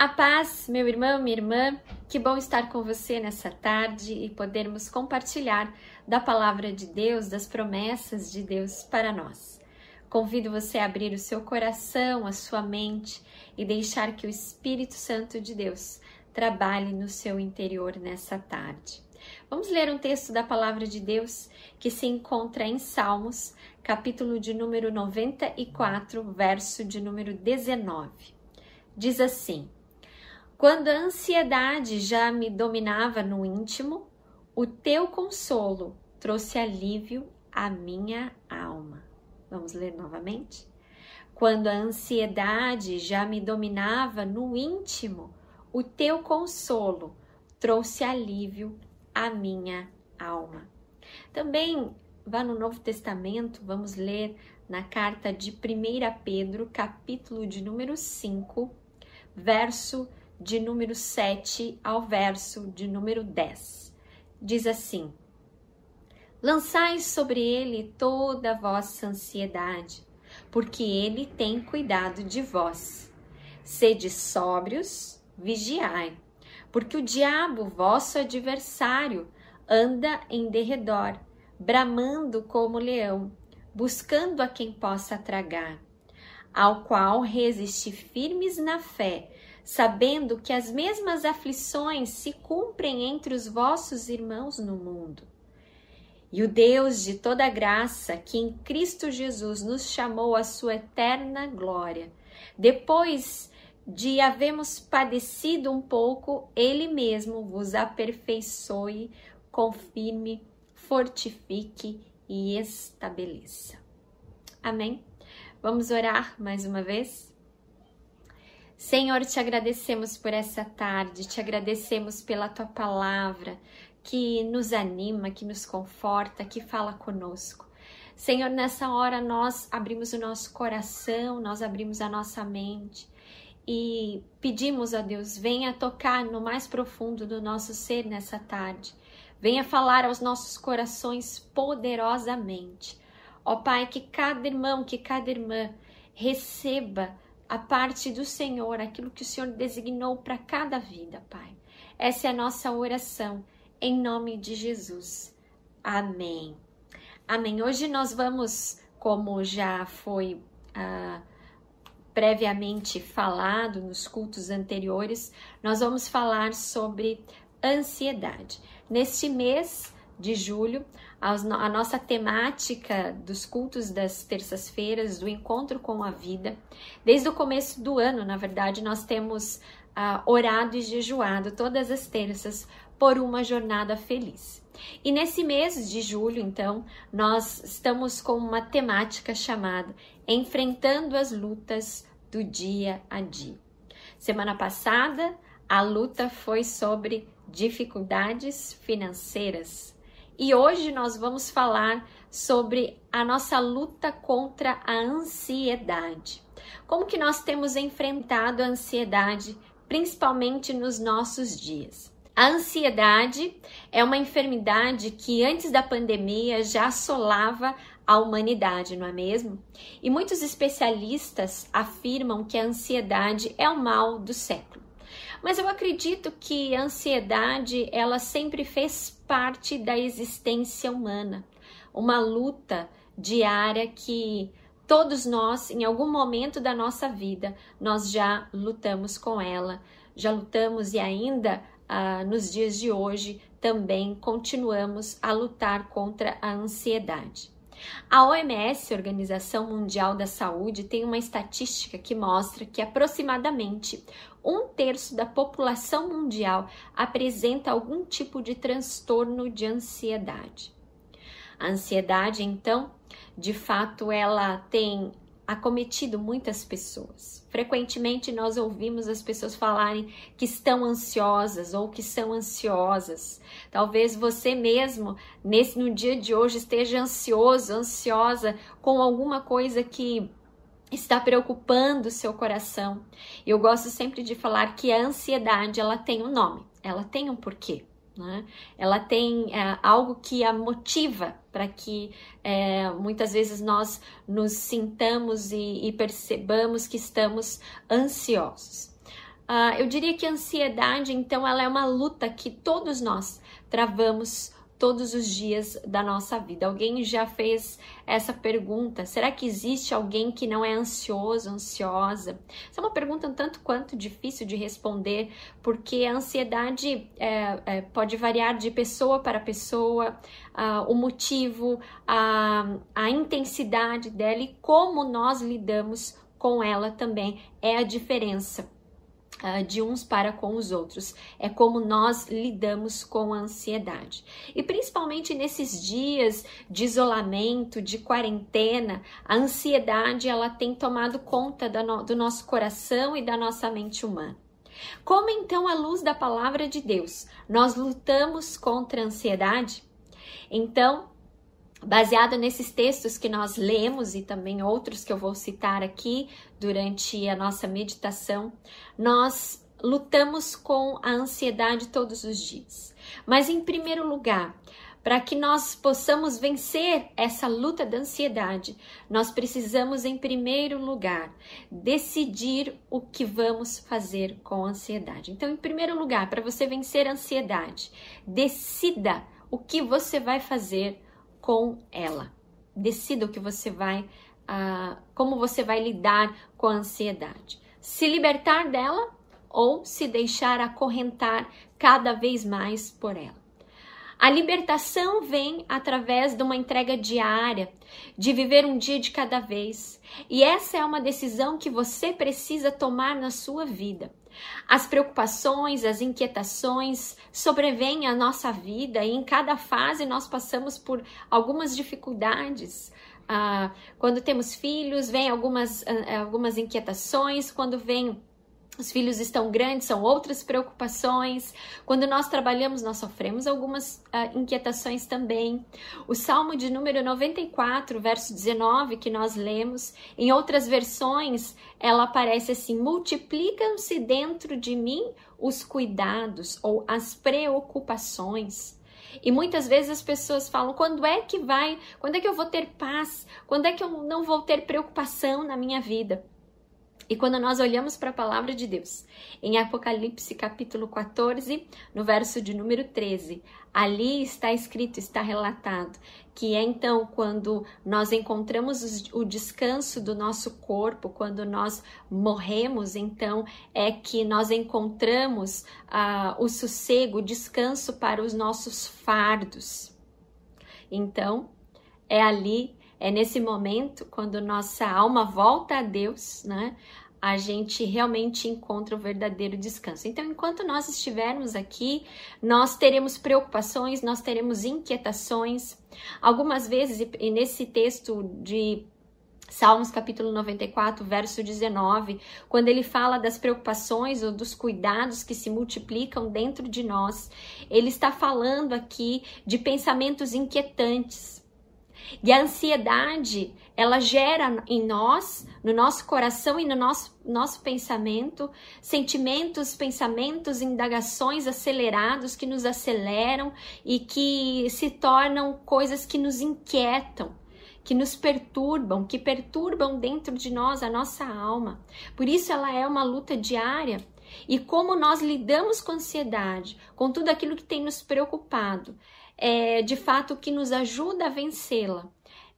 A paz, meu irmão, minha irmã, que bom estar com você nessa tarde e podermos compartilhar da palavra de Deus, das promessas de Deus para nós. Convido você a abrir o seu coração, a sua mente e deixar que o Espírito Santo de Deus trabalhe no seu interior nessa tarde. Vamos ler um texto da palavra de Deus que se encontra em Salmos, capítulo de número 94, verso de número 19. Diz assim: quando a ansiedade já me dominava no íntimo, o teu consolo trouxe alívio à minha alma. Vamos ler novamente? Quando a ansiedade já me dominava no íntimo, o teu consolo trouxe alívio à minha alma. Também vá no Novo Testamento, vamos ler na carta de 1 Pedro, capítulo de número 5, verso de número 7 ao verso de número 10. Diz assim: Lançai sobre ele toda a vossa ansiedade, porque ele tem cuidado de vós. Sede sóbrios, vigiai, porque o diabo, vosso adversário, anda em derredor, bramando como leão, buscando a quem possa tragar, ao qual resiste firmes na fé sabendo que as mesmas aflições se cumprem entre os vossos irmãos no mundo. E o Deus de toda graça, que em Cristo Jesus nos chamou à sua eterna glória, depois de havermos padecido um pouco, Ele mesmo vos aperfeiçoe, confirme, fortifique e estabeleça. Amém? Vamos orar mais uma vez? Senhor, te agradecemos por essa tarde, te agradecemos pela tua palavra que nos anima, que nos conforta, que fala conosco. Senhor, nessa hora nós abrimos o nosso coração, nós abrimos a nossa mente e pedimos a Deus, venha tocar no mais profundo do nosso ser nessa tarde. Venha falar aos nossos corações poderosamente. Ó Pai, que cada irmão, que cada irmã receba a parte do Senhor, aquilo que o Senhor designou para cada vida, Pai. Essa é a nossa oração, em nome de Jesus. Amém. Amém. Hoje nós vamos, como já foi ah, previamente falado nos cultos anteriores, nós vamos falar sobre ansiedade. Neste mês de julho, a nossa temática dos cultos das terças-feiras, do encontro com a vida. Desde o começo do ano, na verdade, nós temos uh, orado e jejuado todas as terças por uma jornada feliz. E nesse mês de julho, então, nós estamos com uma temática chamada Enfrentando as Lutas do Dia a Dia. Semana passada, a luta foi sobre dificuldades financeiras e hoje nós vamos falar sobre a nossa luta contra a ansiedade. Como que nós temos enfrentado a ansiedade, principalmente nos nossos dias? A ansiedade é uma enfermidade que antes da pandemia já assolava a humanidade, não é mesmo? E muitos especialistas afirmam que a ansiedade é o mal do século. Mas eu acredito que a ansiedade, ela sempre fez parte da existência humana, uma luta diária que todos nós, em algum momento da nossa vida, nós já lutamos com ela, já lutamos e ainda ah, nos dias de hoje também continuamos a lutar contra a ansiedade. A OMS, Organização Mundial da Saúde, tem uma estatística que mostra que aproximadamente um terço da população mundial apresenta algum tipo de transtorno de ansiedade. A ansiedade, então, de fato, ela tem acometido muitas pessoas. Frequentemente nós ouvimos as pessoas falarem que estão ansiosas ou que são ansiosas. Talvez você mesmo nesse no dia de hoje esteja ansioso, ansiosa com alguma coisa que está preocupando o seu coração. Eu gosto sempre de falar que a ansiedade ela tem um nome, ela tem um porquê. Né? Ela tem é, algo que a motiva para que é, muitas vezes nós nos sintamos e, e percebamos que estamos ansiosos. Uh, eu diria que a ansiedade, então, ela é uma luta que todos nós travamos todos os dias da nossa vida. Alguém já fez essa pergunta: será que existe alguém que não é ansioso, ansiosa? Essa é uma pergunta um tanto quanto difícil de responder, porque a ansiedade é, é, pode variar de pessoa para pessoa, o motivo, a, a intensidade dela e como nós lidamos com ela também é a diferença de uns para com os outros. É como nós lidamos com a ansiedade. E principalmente nesses dias de isolamento, de quarentena, a ansiedade ela tem tomado conta do nosso coração e da nossa mente humana. Como então, à luz da palavra de Deus, nós lutamos contra a ansiedade? Então, Baseado nesses textos que nós lemos e também outros que eu vou citar aqui durante a nossa meditação, nós lutamos com a ansiedade todos os dias. Mas em primeiro lugar, para que nós possamos vencer essa luta da ansiedade, nós precisamos, em primeiro lugar, decidir o que vamos fazer com a ansiedade. Então, em primeiro lugar, para você vencer a ansiedade, decida o que você vai fazer com ela. Decida o que você vai, como você vai lidar com a ansiedade. Se libertar dela ou se deixar acorrentar cada vez mais por ela. A libertação vem através de uma entrega diária, de viver um dia de cada vez. E essa é uma decisão que você precisa tomar na sua vida. As preocupações, as inquietações sobrevêm à nossa vida e em cada fase nós passamos por algumas dificuldades. Ah, quando temos filhos, vem algumas, algumas inquietações, quando vem os filhos estão grandes, são outras preocupações. Quando nós trabalhamos, nós sofremos algumas uh, inquietações também. O Salmo de número 94, verso 19, que nós lemos, em outras versões, ela aparece assim: multiplicam-se dentro de mim os cuidados ou as preocupações. E muitas vezes as pessoas falam: quando é que vai? Quando é que eu vou ter paz? Quando é que eu não vou ter preocupação na minha vida? E quando nós olhamos para a palavra de Deus, em Apocalipse capítulo 14, no verso de número 13, ali está escrito, está relatado, que é então quando nós encontramos o descanso do nosso corpo, quando nós morremos, então é que nós encontramos uh, o sossego, o descanso para os nossos fardos. Então, é ali é nesse momento, quando nossa alma volta a Deus, né? A gente realmente encontra o verdadeiro descanso. Então, enquanto nós estivermos aqui, nós teremos preocupações, nós teremos inquietações. Algumas vezes, e nesse texto de Salmos capítulo 94, verso 19, quando ele fala das preocupações ou dos cuidados que se multiplicam dentro de nós, ele está falando aqui de pensamentos inquietantes, e a ansiedade, ela gera em nós, no nosso coração e no nosso, nosso pensamento, sentimentos, pensamentos, indagações acelerados que nos aceleram e que se tornam coisas que nos inquietam que nos perturbam, que perturbam dentro de nós a nossa alma. Por isso ela é uma luta diária. E como nós lidamos com ansiedade, com tudo aquilo que tem nos preocupado, é, de fato que nos ajuda a vencê-la.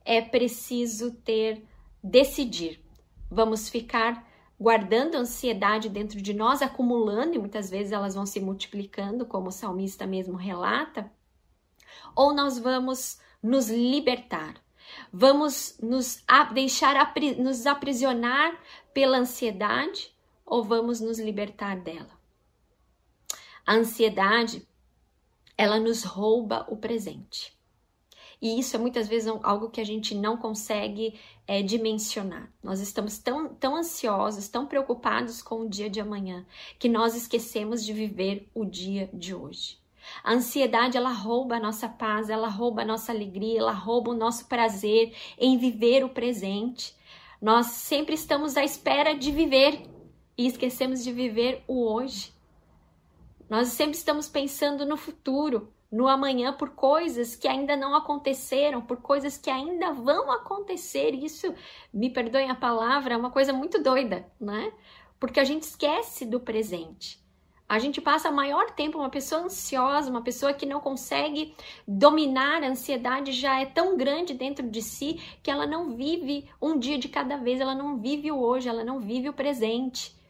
É preciso ter, decidir. Vamos ficar guardando ansiedade dentro de nós, acumulando, e muitas vezes elas vão se multiplicando, como o salmista mesmo relata, ou nós vamos nos libertar, vamos nos deixar nos aprisionar pela ansiedade ou vamos nos libertar dela. A ansiedade ela nos rouba o presente. E isso é muitas vezes algo que a gente não consegue é, dimensionar. Nós estamos tão, tão ansiosos, tão preocupados com o dia de amanhã, que nós esquecemos de viver o dia de hoje. A ansiedade, ela rouba a nossa paz, ela rouba a nossa alegria, ela rouba o nosso prazer em viver o presente. Nós sempre estamos à espera de viver e esquecemos de viver o hoje. Nós sempre estamos pensando no futuro, no amanhã, por coisas que ainda não aconteceram, por coisas que ainda vão acontecer. Isso, me perdoem a palavra, é uma coisa muito doida, né? porque a gente esquece do presente. A gente passa maior tempo, uma pessoa ansiosa, uma pessoa que não consegue dominar a ansiedade já é tão grande dentro de si que ela não vive um dia de cada vez, ela não vive o hoje, ela não vive o presente.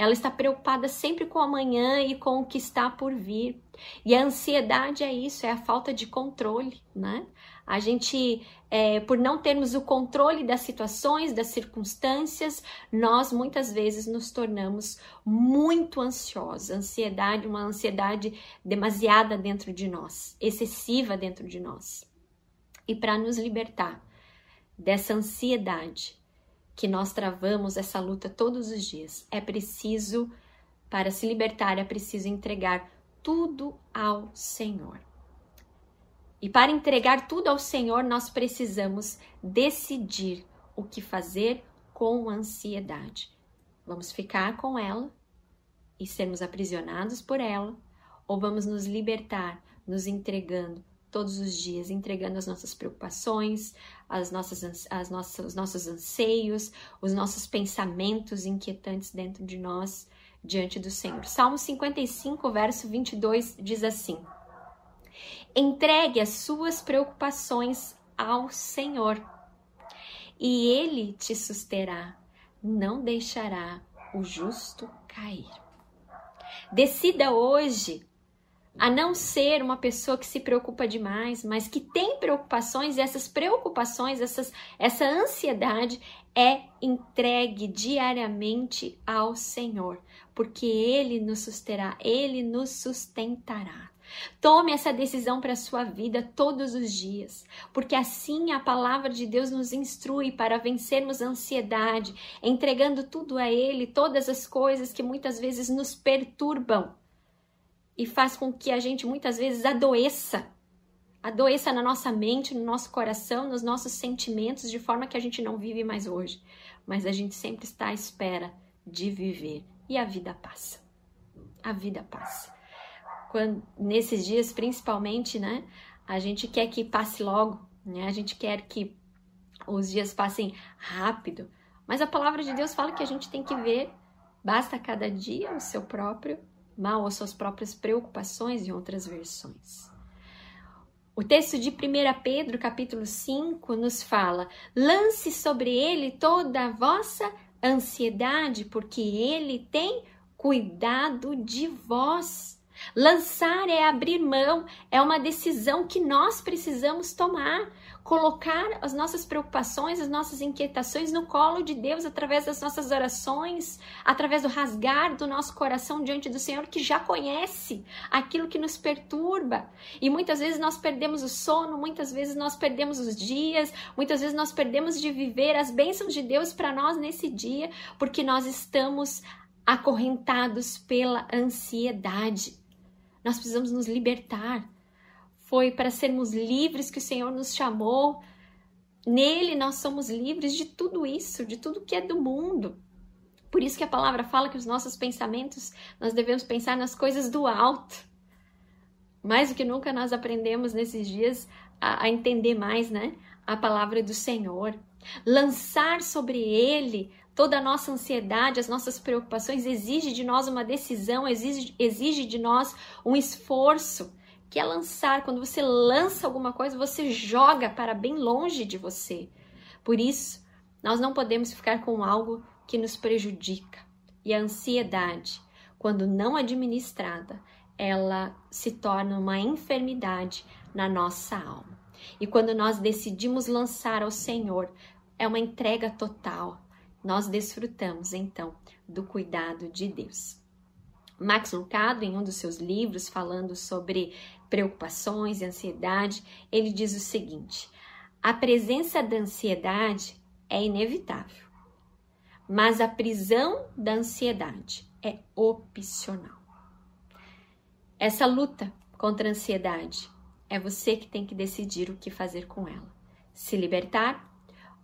Ela está preocupada sempre com amanhã e com o que está por vir. E a ansiedade é isso, é a falta de controle, né? A gente, é, por não termos o controle das situações, das circunstâncias, nós muitas vezes nos tornamos muito ansiosos. Ansiedade, uma ansiedade demasiada dentro de nós, excessiva dentro de nós. E para nos libertar dessa ansiedade que nós travamos essa luta todos os dias, é preciso, para se libertar, é preciso entregar tudo ao Senhor. E para entregar tudo ao Senhor, nós precisamos decidir o que fazer com ansiedade. Vamos ficar com ela e sermos aprisionados por ela, ou vamos nos libertar, nos entregando todos os dias, entregando as nossas preocupações, as nossas, as nossas, os nossos anseios, os nossos pensamentos inquietantes dentro de nós diante do Senhor. Salmo 55, verso 22 diz assim: Entregue as suas preocupações ao Senhor e Ele te susterá, não deixará o justo cair. Decida hoje a não ser uma pessoa que se preocupa demais, mas que tem preocupações e essas preocupações, essas, essa ansiedade é entregue diariamente ao Senhor, porque Ele nos susterá, Ele nos sustentará. Tome essa decisão para a sua vida todos os dias, porque assim a palavra de Deus nos instrui para vencermos a ansiedade, entregando tudo a Ele, todas as coisas que muitas vezes nos perturbam e faz com que a gente muitas vezes adoeça. Adoeça na nossa mente, no nosso coração, nos nossos sentimentos, de forma que a gente não vive mais hoje, mas a gente sempre está à espera de viver e a vida passa. A vida passa quando, nesses dias principalmente, né? A gente quer que passe logo, né? A gente quer que os dias passem rápido. Mas a palavra de Deus fala que a gente tem que ver, basta cada dia o seu próprio mal ou suas próprias preocupações em outras versões. O texto de 1 Pedro, capítulo 5, nos fala: lance sobre ele toda a vossa ansiedade, porque ele tem cuidado de vós. Lançar é abrir mão, é uma decisão que nós precisamos tomar. Colocar as nossas preocupações, as nossas inquietações no colo de Deus através das nossas orações, através do rasgar do nosso coração diante do Senhor que já conhece aquilo que nos perturba. E muitas vezes nós perdemos o sono, muitas vezes nós perdemos os dias, muitas vezes nós perdemos de viver as bênçãos de Deus para nós nesse dia, porque nós estamos acorrentados pela ansiedade. Nós precisamos nos libertar. Foi para sermos livres que o Senhor nos chamou. Nele nós somos livres de tudo isso, de tudo que é do mundo. Por isso que a palavra fala que os nossos pensamentos, nós devemos pensar nas coisas do alto. Mais do que nunca nós aprendemos nesses dias a, a entender mais, né? A palavra do Senhor. Lançar sobre ele Toda a nossa ansiedade, as nossas preocupações exige de nós uma decisão, exige, exige de nós um esforço, que é lançar. Quando você lança alguma coisa, você joga para bem longe de você. Por isso, nós não podemos ficar com algo que nos prejudica. E a ansiedade, quando não administrada, ela se torna uma enfermidade na nossa alma. E quando nós decidimos lançar ao Senhor, é uma entrega total, nós desfrutamos então do cuidado de Deus. Max Lucado, em um dos seus livros, falando sobre preocupações e ansiedade, ele diz o seguinte: a presença da ansiedade é inevitável, mas a prisão da ansiedade é opcional. Essa luta contra a ansiedade é você que tem que decidir o que fazer com ela: se libertar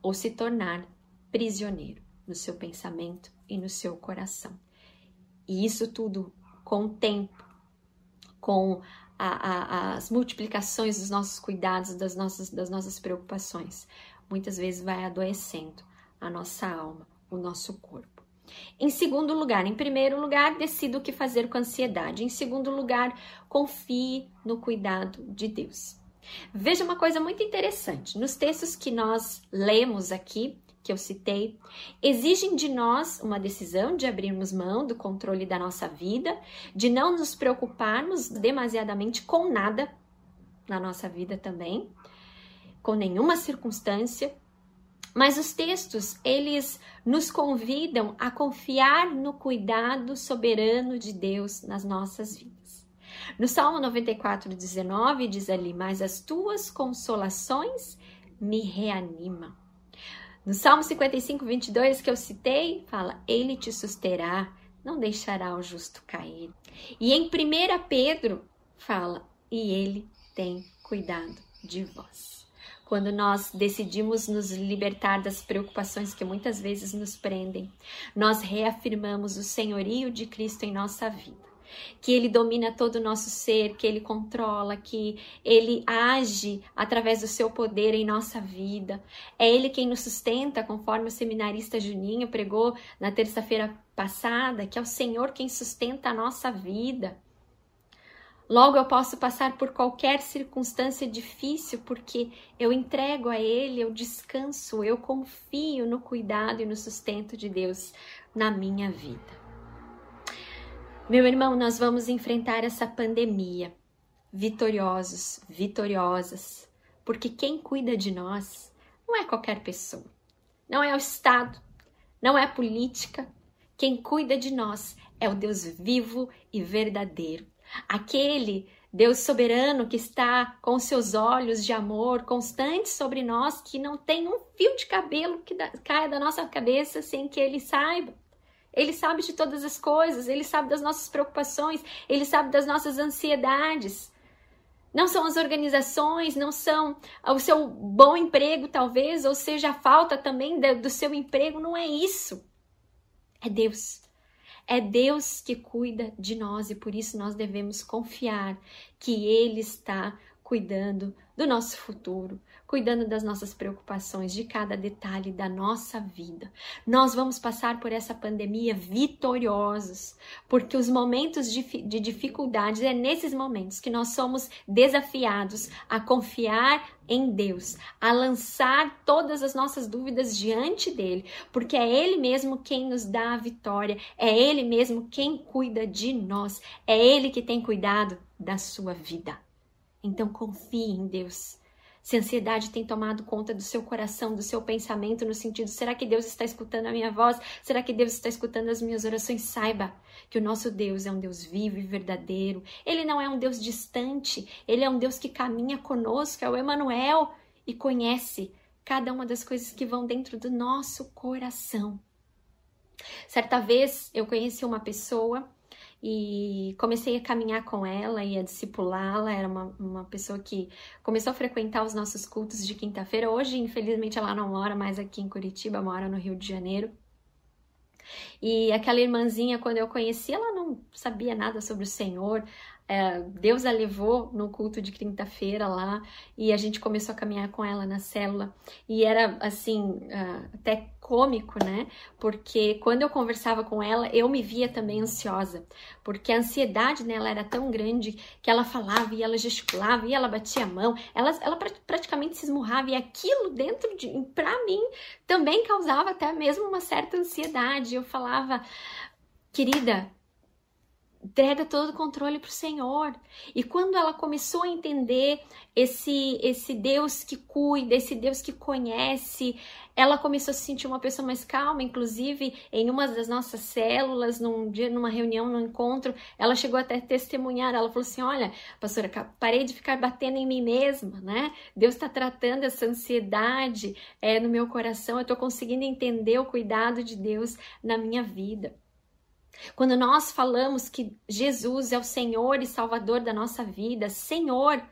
ou se tornar prisioneiro no seu pensamento e no seu coração. E isso tudo com o tempo, com a, a, as multiplicações dos nossos cuidados, das nossas, das nossas preocupações, muitas vezes vai adoecendo a nossa alma, o nosso corpo. Em segundo lugar, em primeiro lugar, decida o que fazer com a ansiedade. Em segundo lugar, confie no cuidado de Deus. Veja uma coisa muito interessante. Nos textos que nós lemos aqui, que eu citei, exigem de nós uma decisão de abrirmos mão do controle da nossa vida, de não nos preocuparmos demasiadamente com nada na nossa vida também, com nenhuma circunstância. Mas os textos, eles nos convidam a confiar no cuidado soberano de Deus nas nossas vidas. No Salmo 94, 19, diz ali: Mas as tuas consolações me reanimam. No Salmo 55, 22, que eu citei, fala: Ele te susterá, não deixará o justo cair. E em 1 Pedro, fala: E ele tem cuidado de vós. Quando nós decidimos nos libertar das preocupações que muitas vezes nos prendem, nós reafirmamos o senhorio de Cristo em nossa vida que ele domina todo o nosso ser, que ele controla, que ele age através do seu poder em nossa vida. É ele quem nos sustenta, conforme o seminarista Juninho pregou na terça-feira passada, que é o Senhor quem sustenta a nossa vida. Logo eu posso passar por qualquer circunstância difícil porque eu entrego a Ele, eu descanso, eu confio no cuidado e no sustento de Deus na minha vida. Meu irmão, nós vamos enfrentar essa pandemia vitoriosos, vitoriosas, porque quem cuida de nós não é qualquer pessoa, não é o Estado, não é a política. Quem cuida de nós é o Deus vivo e verdadeiro, aquele Deus soberano que está com seus olhos de amor constantes sobre nós, que não tem um fio de cabelo que caia da nossa cabeça sem que ele saiba. Ele sabe de todas as coisas, ele sabe das nossas preocupações, ele sabe das nossas ansiedades. Não são as organizações, não são o seu bom emprego, talvez, ou seja, a falta também do seu emprego, não é isso. É Deus. É Deus que cuida de nós e por isso nós devemos confiar que Ele está cuidando do nosso futuro, cuidando das nossas preocupações, de cada detalhe da nossa vida. Nós vamos passar por essa pandemia vitoriosos, porque os momentos de, de dificuldades é nesses momentos que nós somos desafiados a confiar em Deus, a lançar todas as nossas dúvidas diante dele, porque é ele mesmo quem nos dá a vitória, é ele mesmo quem cuida de nós, é ele que tem cuidado da sua vida. Então confie em Deus. Se a ansiedade tem tomado conta do seu coração, do seu pensamento, no sentido: será que Deus está escutando a minha voz? Será que Deus está escutando as minhas orações? Saiba que o nosso Deus é um Deus vivo e verdadeiro. Ele não é um Deus distante, ele é um Deus que caminha conosco, é o Emanuel e conhece cada uma das coisas que vão dentro do nosso coração. Certa vez eu conheci uma pessoa e comecei a caminhar com ela e a discipulá-la. Era uma, uma pessoa que começou a frequentar os nossos cultos de quinta-feira. Hoje, infelizmente, ela não mora mais aqui em Curitiba, mora no Rio de Janeiro. E aquela irmãzinha, quando eu conheci, ela não sabia nada sobre o Senhor. É, Deus a levou no culto de quinta-feira lá e a gente começou a caminhar com ela na célula. E era assim, uh, até cômico, né? Porque quando eu conversava com ela, eu me via também ansiosa, porque a ansiedade nela era tão grande que ela falava e ela gesticulava e ela batia a mão, ela, ela praticamente se esmurrava e aquilo dentro de, para mim, também causava até mesmo uma certa ansiedade. Eu falava, querida, entrega todo o controle para o Senhor. E quando ela começou a entender esse esse Deus que cuida, esse Deus que conhece, ela começou a se sentir uma pessoa mais calma. Inclusive, em uma das nossas células, num dia, numa reunião, num encontro, ela chegou até a testemunhar. Ela falou assim: Olha, pastora, parei de ficar batendo em mim mesma, né? Deus está tratando essa ansiedade é, no meu coração. Eu estou conseguindo entender o cuidado de Deus na minha vida. Quando nós falamos que Jesus é o Senhor e Salvador da nossa vida, Senhor,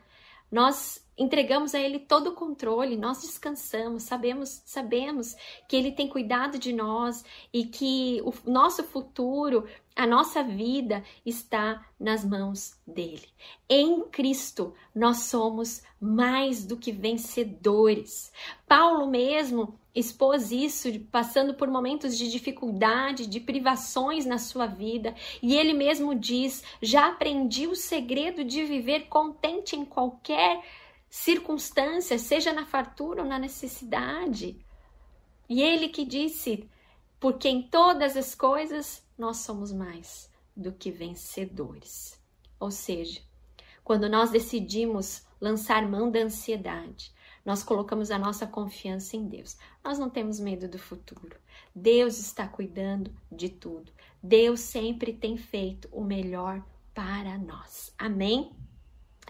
nós entregamos a Ele todo o controle, nós descansamos, sabemos, sabemos que Ele tem cuidado de nós e que o nosso futuro, a nossa vida está nas mãos dele. Em Cristo nós somos mais do que vencedores. Paulo mesmo expôs isso, passando por momentos de dificuldade, de privações na sua vida, e ele mesmo diz: Já aprendi o segredo de viver contente em qualquer circunstância, seja na fartura ou na necessidade. E ele que disse: Porque em todas as coisas nós somos mais do que vencedores. Ou seja, quando nós decidimos lançar mão da ansiedade, nós colocamos a nossa confiança em Deus. Nós não temos medo do futuro. Deus está cuidando de tudo. Deus sempre tem feito o melhor para nós. Amém?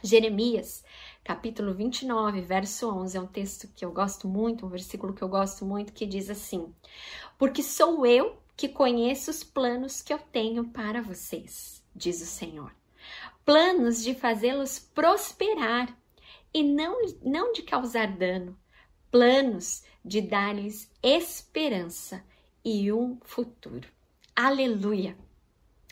Jeremias, capítulo 29, verso 11, é um texto que eu gosto muito, um versículo que eu gosto muito, que diz assim: Porque sou eu que conheço os planos que eu tenho para vocês, diz o Senhor. Planos de fazê-los prosperar e não, não de causar dano, planos de dar-lhes esperança e um futuro. Aleluia!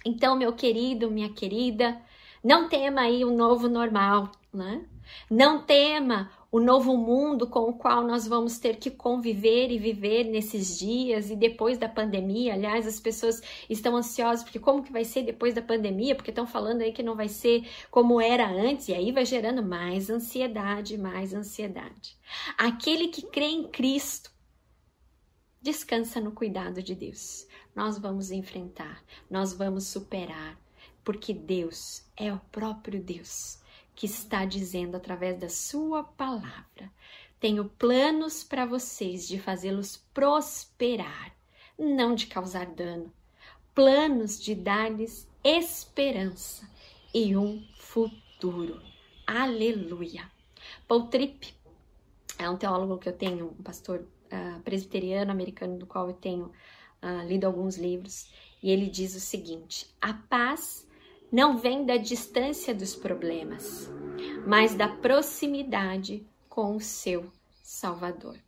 Então, meu querido, minha querida, não tema aí o novo normal, né? Não tema o novo mundo com o qual nós vamos ter que conviver e viver nesses dias e depois da pandemia. Aliás, as pessoas estão ansiosas porque como que vai ser depois da pandemia? Porque estão falando aí que não vai ser como era antes e aí vai gerando mais ansiedade, mais ansiedade. Aquele que crê em Cristo descansa no cuidado de Deus. Nós vamos enfrentar, nós vamos superar, porque Deus é o próprio Deus que está dizendo através da sua palavra. Tenho planos para vocês de fazê-los prosperar, não de causar dano. Planos de dar-lhes esperança e um futuro. Aleluia. Paul Tripp é um teólogo que eu tenho, um pastor uh, presbiteriano americano, do qual eu tenho uh, lido alguns livros, e ele diz o seguinte: a paz não vem da distância dos problemas, mas da proximidade com o seu Salvador.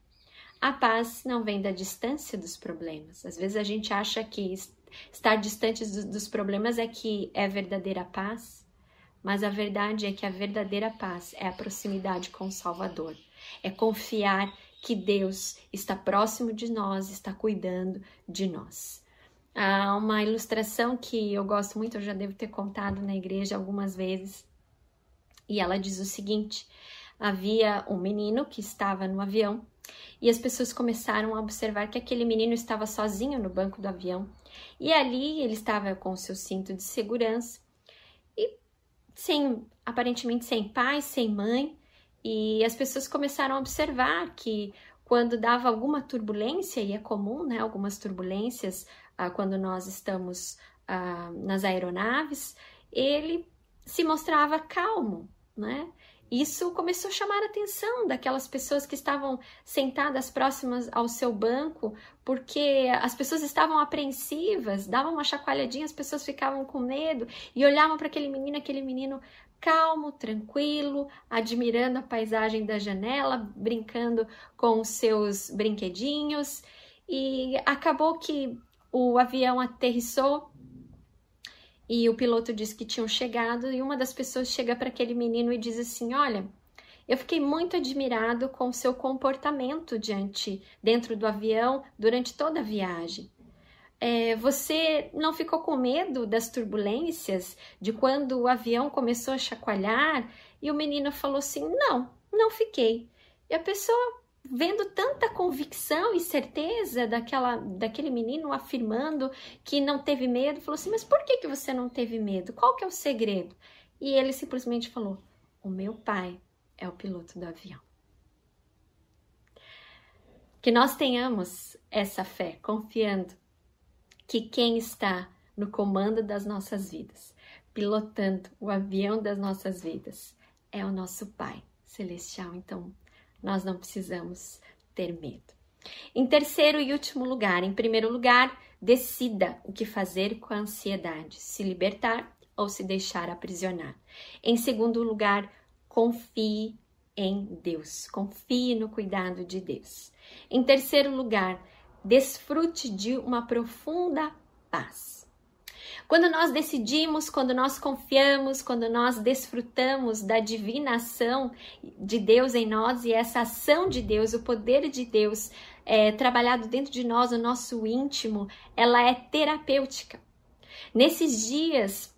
A paz não vem da distância dos problemas. Às vezes a gente acha que estar distante dos problemas é que é verdadeira paz, mas a verdade é que a verdadeira paz é a proximidade com o Salvador. É confiar que Deus está próximo de nós, está cuidando de nós. Há uma ilustração que eu gosto muito, eu já devo ter contado na igreja algumas vezes. E ela diz o seguinte: havia um menino que estava no avião e as pessoas começaram a observar que aquele menino estava sozinho no banco do avião. E ali ele estava com o seu cinto de segurança e sem aparentemente sem pai, sem mãe, e as pessoas começaram a observar que quando dava alguma turbulência, e é comum, né, algumas turbulências ah, quando nós estamos ah, nas aeronaves, ele se mostrava calmo, né? Isso começou a chamar a atenção daquelas pessoas que estavam sentadas próximas ao seu banco, porque as pessoas estavam apreensivas, davam uma chacoalhadinha, as pessoas ficavam com medo e olhavam para aquele menino, aquele menino calmo, tranquilo, admirando a paisagem da janela, brincando com os seus brinquedinhos. E acabou que o avião aterrissou e o piloto disse que tinham chegado e uma das pessoas chega para aquele menino e diz assim: "Olha, eu fiquei muito admirado com seu comportamento diante dentro do avião durante toda a viagem. É, você não ficou com medo das turbulências de quando o avião começou a chacoalhar?" E o menino falou assim: "Não, não fiquei." E a pessoa vendo tanta convicção e certeza daquela, daquele menino afirmando que não teve medo, falou assim: Mas por que, que você não teve medo? Qual que é o segredo? E ele simplesmente falou: O meu pai é o piloto do avião. Que nós tenhamos essa fé, confiando que quem está no comando das nossas vidas, pilotando o avião das nossas vidas, é o nosso Pai Celestial. Então, nós não precisamos ter medo. Em terceiro e último lugar, em primeiro lugar, decida o que fazer com a ansiedade, se libertar ou se deixar aprisionar. Em segundo lugar, confie em Deus. Confie no cuidado de Deus. Em terceiro lugar, desfrute de uma profunda paz. Quando nós decidimos, quando nós confiamos, quando nós desfrutamos da divina ação de Deus em nós e essa ação de Deus, o poder de Deus é, trabalhado dentro de nós, o nosso íntimo, ela é terapêutica. Nesses dias,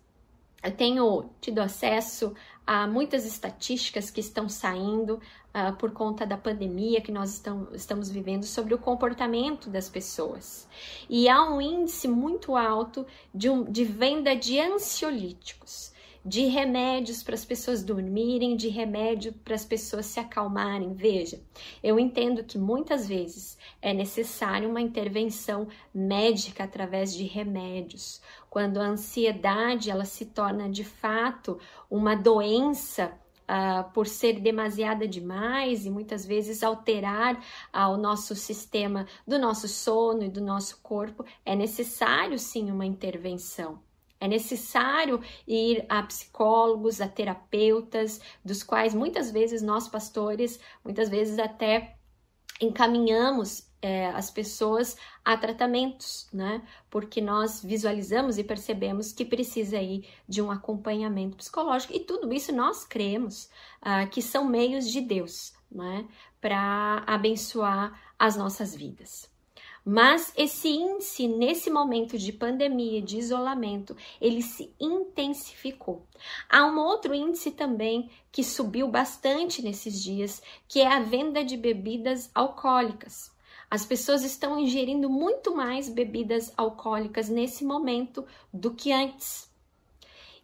eu tenho tido acesso a muitas estatísticas que estão saindo uh, por conta da pandemia que nós estamos, estamos vivendo sobre o comportamento das pessoas. E há um índice muito alto de, um, de venda de ansiolíticos de remédios para as pessoas dormirem, de remédio para as pessoas se acalmarem. Veja, eu entendo que muitas vezes é necessário uma intervenção médica através de remédios. Quando a ansiedade ela se torna de fato uma doença Uh, por ser demasiada demais e muitas vezes alterar uh, o nosso sistema do nosso sono e do nosso corpo, é necessário sim uma intervenção. É necessário ir a psicólogos, a terapeutas, dos quais muitas vezes nós pastores, muitas vezes até encaminhamos é, as pessoas a tratamentos, né? Porque nós visualizamos e percebemos que precisa aí de um acompanhamento psicológico e tudo isso nós cremos uh, que são meios de Deus, né? Para abençoar as nossas vidas. Mas esse índice, nesse momento de pandemia, de isolamento, ele se intensificou. Há um outro índice também que subiu bastante nesses dias, que é a venda de bebidas alcoólicas. As pessoas estão ingerindo muito mais bebidas alcoólicas nesse momento do que antes.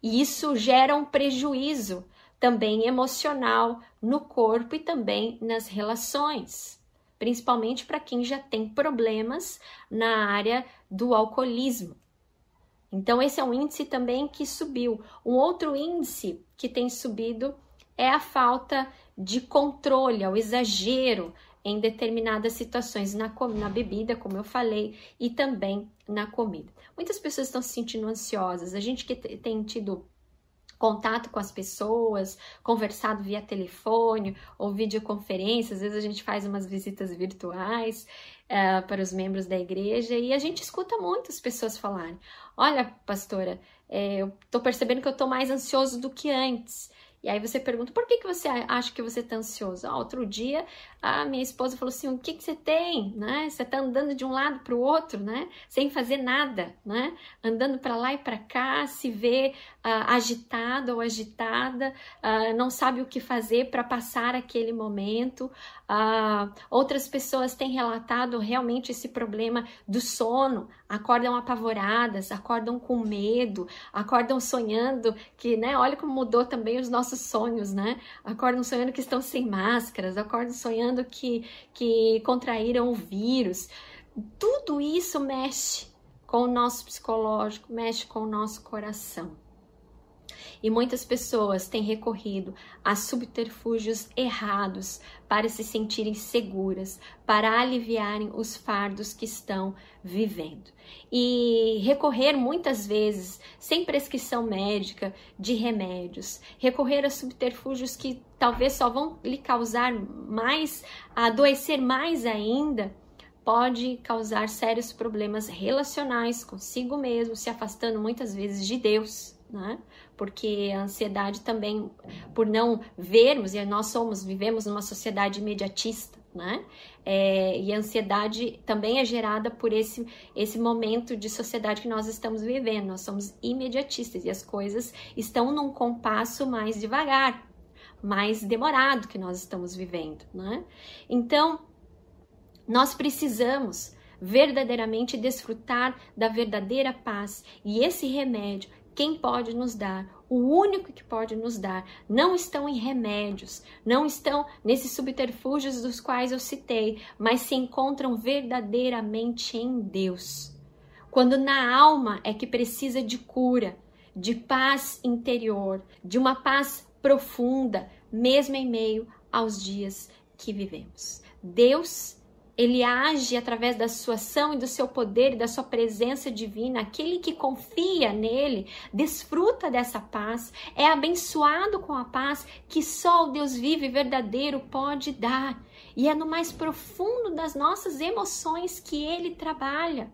E isso gera um prejuízo também emocional no corpo e também nas relações principalmente para quem já tem problemas na área do alcoolismo. Então, esse é um índice também que subiu. Um outro índice que tem subido é a falta de controle, o exagero em determinadas situações na, na bebida, como eu falei, e também na comida. Muitas pessoas estão se sentindo ansiosas. A gente que tem tido contato com as pessoas, conversado via telefone ou videoconferência, às vezes a gente faz umas visitas virtuais uh, para os membros da igreja e a gente escuta muitas pessoas falarem: Olha, pastora, é, eu tô percebendo que eu tô mais ansioso do que antes. E aí você pergunta, por que, que você acha que você está ansioso? Ah, outro dia, a minha esposa falou assim, o que, que você tem? Né? Você está andando de um lado para o outro, né? Sem fazer nada, né? Andando para lá e para cá, se vê ah, agitada ou agitada, ah, não sabe o que fazer para passar aquele momento. Ah, outras pessoas têm relatado realmente esse problema do sono, acordam apavoradas, acordam com medo, acordam sonhando que, né? Olha como mudou também os nossos sonhos, né? Acordam sonhando que estão sem máscaras, acordam sonhando que, que contraíram o vírus. Tudo isso mexe com o nosso psicológico, mexe com o nosso coração. E muitas pessoas têm recorrido a subterfúgios errados para se sentirem seguras, para aliviarem os fardos que estão vivendo. E recorrer muitas vezes, sem prescrição médica, de remédios, recorrer a subterfúgios que talvez só vão lhe causar mais, adoecer mais ainda, pode causar sérios problemas relacionais consigo mesmo, se afastando muitas vezes de Deus, né? porque a ansiedade também, por não vermos, e nós somos, vivemos numa sociedade imediatista, né? É, e a ansiedade também é gerada por esse, esse momento de sociedade que nós estamos vivendo. Nós somos imediatistas e as coisas estão num compasso mais devagar, mais demorado que nós estamos vivendo, né? Então, nós precisamos verdadeiramente desfrutar da verdadeira paz e esse remédio quem pode nos dar, o único que pode nos dar, não estão em remédios, não estão nesses subterfúgios dos quais eu citei, mas se encontram verdadeiramente em Deus. Quando na alma é que precisa de cura, de paz interior, de uma paz profunda, mesmo em meio aos dias que vivemos. Deus ele age através da sua ação e do seu poder e da sua presença divina. Aquele que confia nele desfruta dessa paz, é abençoado com a paz que só o Deus vivo e verdadeiro pode dar. E é no mais profundo das nossas emoções que ele trabalha.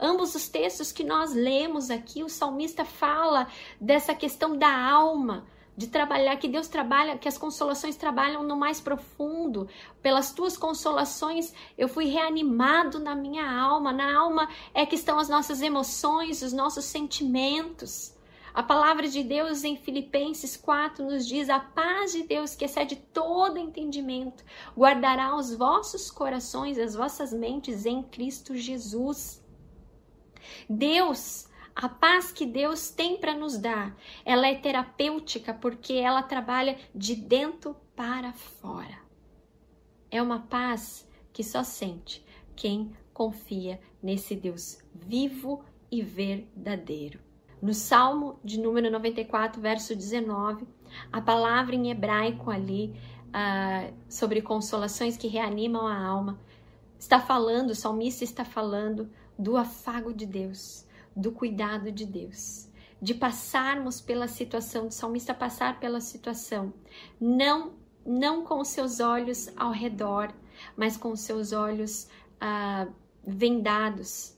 Ambos os textos que nós lemos aqui, o salmista fala dessa questão da alma, de trabalhar, que Deus trabalha, que as consolações trabalham no mais profundo. Pelas tuas consolações eu fui reanimado na minha alma. Na alma é que estão as nossas emoções, os nossos sentimentos. A palavra de Deus em Filipenses 4 nos diz: a paz de Deus, que excede todo entendimento, guardará os vossos corações, as vossas mentes em Cristo Jesus. Deus a paz que Deus tem para nos dar, ela é terapêutica porque ela trabalha de dentro para fora. É uma paz que só sente quem confia nesse Deus vivo e verdadeiro. No Salmo de número 94, verso 19, a palavra em hebraico ali uh, sobre consolações que reanimam a alma está falando, o salmista está falando do afago de Deus, do cuidado de Deus, de passarmos pela situação, do salmista passar pela situação, não não com os seus olhos ao redor, mas com os seus olhos ah, vendados,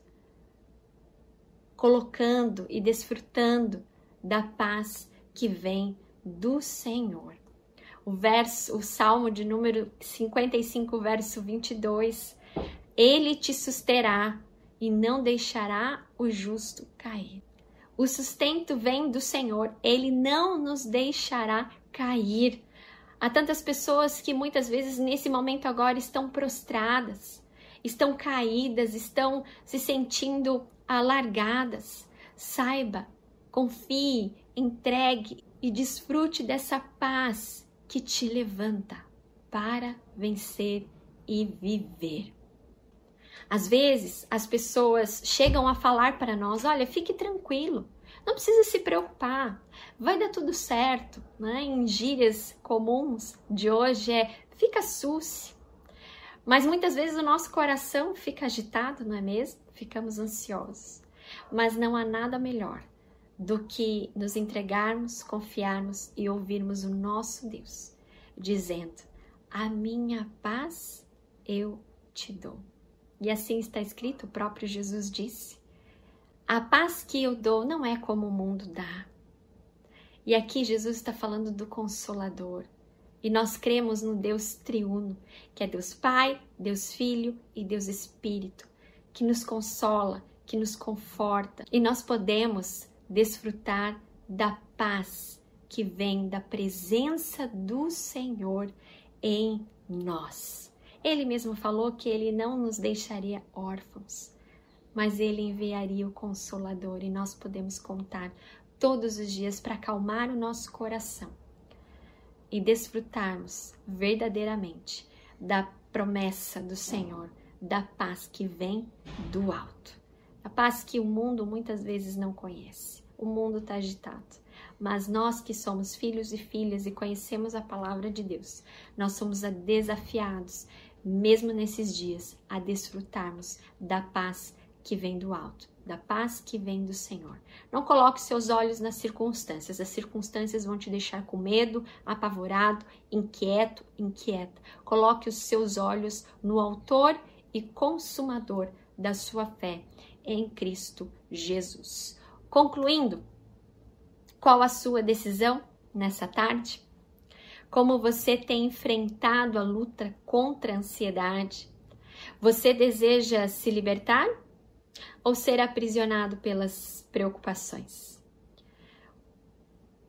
colocando e desfrutando da paz que vem do Senhor. O verso, o Salmo de número 55, verso 22, ele te susterá e não deixará o justo cair. O sustento vem do Senhor, ele não nos deixará cair. Há tantas pessoas que muitas vezes nesse momento agora estão prostradas, estão caídas, estão se sentindo alargadas. Saiba, confie, entregue e desfrute dessa paz que te levanta para vencer e viver. Às vezes, as pessoas chegam a falar para nós: olha, fique tranquilo, não precisa se preocupar, vai dar tudo certo. Né? Em gírias comuns de hoje é fica suce. Mas muitas vezes o nosso coração fica agitado, não é mesmo? Ficamos ansiosos. Mas não há nada melhor do que nos entregarmos, confiarmos e ouvirmos o nosso Deus, dizendo: A minha paz eu te dou. E assim está escrito, o próprio Jesus disse: A paz que eu dou não é como o mundo dá. E aqui Jesus está falando do Consolador. E nós cremos no Deus triuno, que é Deus Pai, Deus Filho e Deus Espírito, que nos consola, que nos conforta. E nós podemos desfrutar da paz que vem da presença do Senhor em nós. Ele mesmo falou que ele não nos deixaria órfãos, mas ele enviaria o Consolador e nós podemos contar todos os dias para acalmar o nosso coração e desfrutarmos verdadeiramente da promessa do Senhor, da paz que vem do alto, a paz que o mundo muitas vezes não conhece. O mundo está agitado, mas nós que somos filhos e filhas e conhecemos a palavra de Deus, nós somos desafiados mesmo nesses dias, a desfrutarmos da paz que vem do alto, da paz que vem do Senhor. Não coloque seus olhos nas circunstâncias, as circunstâncias vão te deixar com medo, apavorado, inquieto, inquieta. Coloque os seus olhos no Autor e Consumador da sua fé em Cristo Jesus. Concluindo, qual a sua decisão nessa tarde? Como você tem enfrentado a luta contra a ansiedade. Você deseja se libertar ou ser aprisionado pelas preocupações?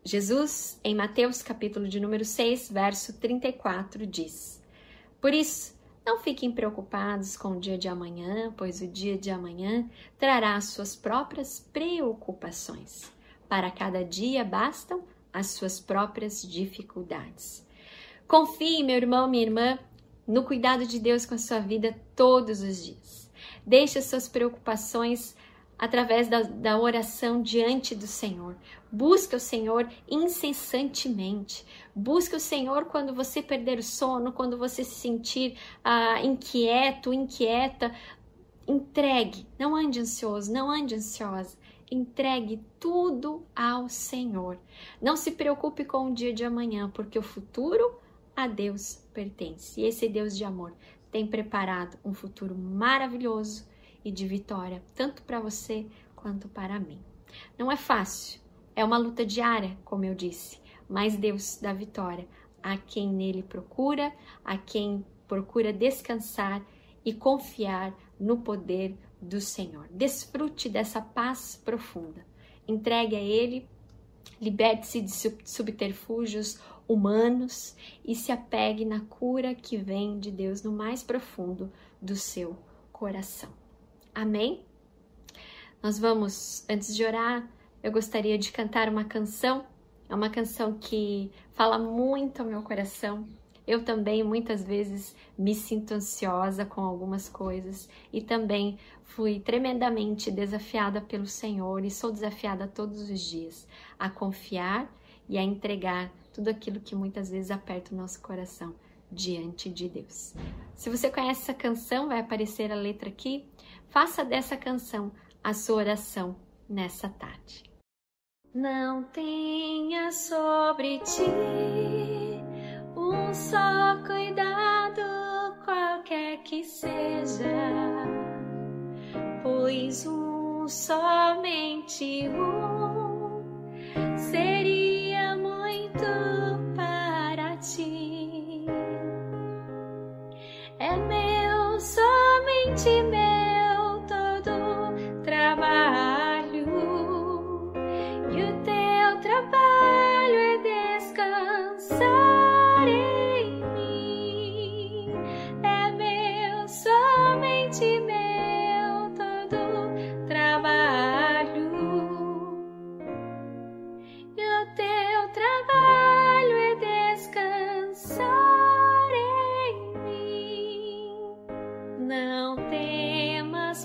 Jesus, em Mateus capítulo de número 6, verso 34, diz: Por isso, não fiquem preocupados com o dia de amanhã, pois o dia de amanhã trará suas próprias preocupações. Para cada dia bastam as suas próprias dificuldades. Confie, meu irmão, minha irmã, no cuidado de Deus com a sua vida todos os dias. Deixe as suas preocupações através da, da oração diante do Senhor. Busque o Senhor incessantemente. Busque o Senhor quando você perder o sono, quando você se sentir ah, inquieto, inquieta. Entregue, não ande ansioso, não ande ansiosa. Entregue tudo ao Senhor. Não se preocupe com o dia de amanhã, porque o futuro a Deus pertence. E esse Deus de amor tem preparado um futuro maravilhoso e de vitória, tanto para você quanto para mim. Não é fácil, é uma luta diária, como eu disse, mas Deus dá vitória a quem nele procura, a quem procura descansar e confiar no poder do Senhor. Desfrute dessa paz profunda. Entregue a Ele, liberte-se de subterfúgios humanos e se apegue na cura que vem de Deus no mais profundo do seu coração. Amém? Nós vamos, antes de orar, eu gostaria de cantar uma canção. É uma canção que fala muito ao meu coração. Eu também muitas vezes me sinto ansiosa com algumas coisas e também fui tremendamente desafiada pelo Senhor e sou desafiada todos os dias a confiar e a entregar tudo aquilo que muitas vezes aperta o nosso coração diante de Deus. Se você conhece essa canção, vai aparecer a letra aqui. Faça dessa canção a sua oração nessa tarde. Não tenha sobre ti só cuidado, qualquer que seja, pois um somente um seria muito para ti. É meu, somente meu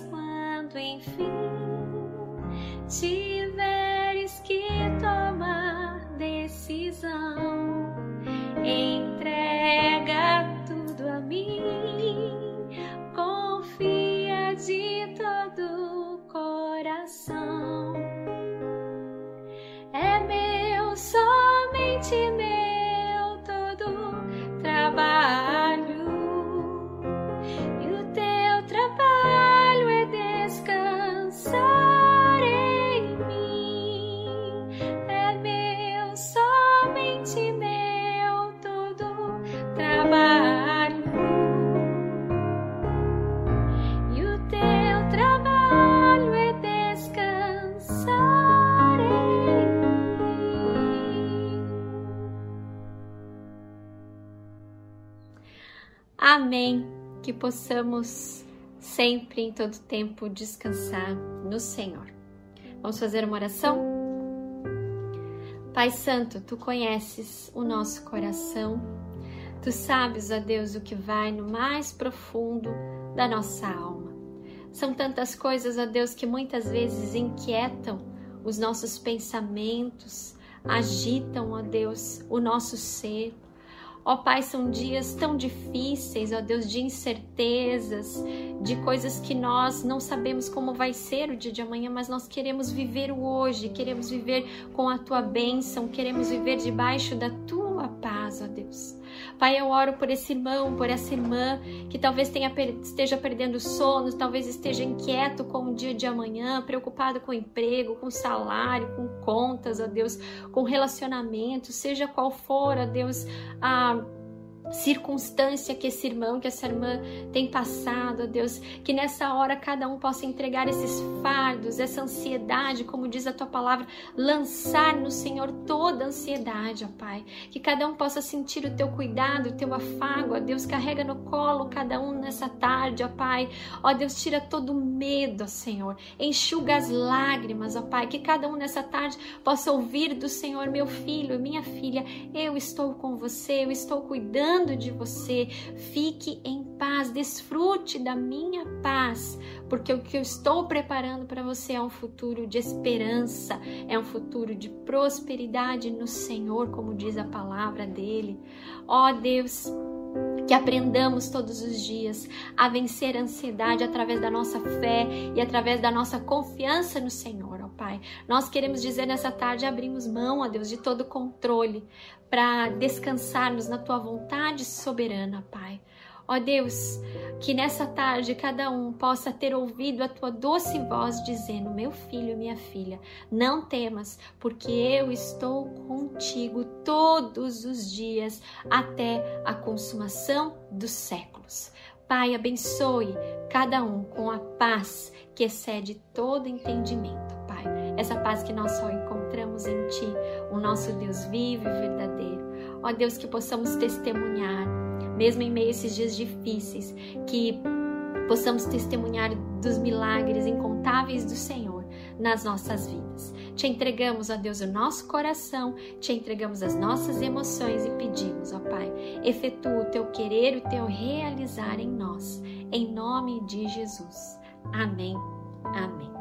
quando enfim te Amém. Que possamos sempre, em todo tempo, descansar no Senhor. Vamos fazer uma oração? Pai Santo, tu conheces o nosso coração, tu sabes, ó Deus, o que vai no mais profundo da nossa alma. São tantas coisas, ó Deus, que muitas vezes inquietam os nossos pensamentos, agitam, ó Deus, o nosso ser. Ó Pai, são dias tão difíceis, ó Deus, de incertezas, de coisas que nós não sabemos como vai ser o dia de amanhã, mas nós queremos viver o hoje, queremos viver com a tua bênção, queremos viver debaixo da tua paz, ó Deus. Pai, eu oro por esse irmão, por essa irmã que talvez tenha, esteja perdendo sono, talvez esteja inquieto com o dia de amanhã, preocupado com emprego, com salário, com contas, ó Deus, com relacionamento, seja qual for, ó Deus, a circunstância que esse irmão, que essa irmã tem passado, ó Deus, que nessa hora cada um possa entregar esses fardos, essa ansiedade, como diz a tua palavra, lançar no Senhor toda a ansiedade, ó Pai, que cada um possa sentir o teu cuidado, o teu afago, ó Deus, carrega no colo cada um nessa tarde, ó Pai, ó Deus, tira todo o medo, ó Senhor, enxuga as lágrimas, ó Pai, que cada um nessa tarde possa ouvir do Senhor, meu filho, minha filha, eu estou com você, eu estou cuidando cuidando de você. Fique em paz, desfrute da minha paz, porque o que eu estou preparando para você é um futuro de esperança, é um futuro de prosperidade no Senhor, como diz a palavra dele. Ó oh, Deus, que aprendamos todos os dias a vencer a ansiedade através da nossa fé e através da nossa confiança no Senhor, Pai. Nós queremos dizer nessa tarde, abrimos mão, ó Deus, de todo controle para descansarmos na tua vontade soberana, Pai. Ó Deus, que nessa tarde cada um possa ter ouvido a tua doce voz dizendo: Meu filho, minha filha, não temas, porque eu estou contigo todos os dias até a consumação dos séculos. Pai, abençoe cada um com a paz que excede todo entendimento. Essa paz que nós só encontramos em Ti, o nosso Deus vivo e verdadeiro. Ó Deus, que possamos testemunhar mesmo em meio a esses dias difíceis, que possamos testemunhar dos milagres incontáveis do Senhor nas nossas vidas. Te entregamos, ó Deus, o nosso coração, te entregamos as nossas emoções e pedimos, ó Pai, efetua o teu querer, o teu realizar em nós, em nome de Jesus. Amém. Amém.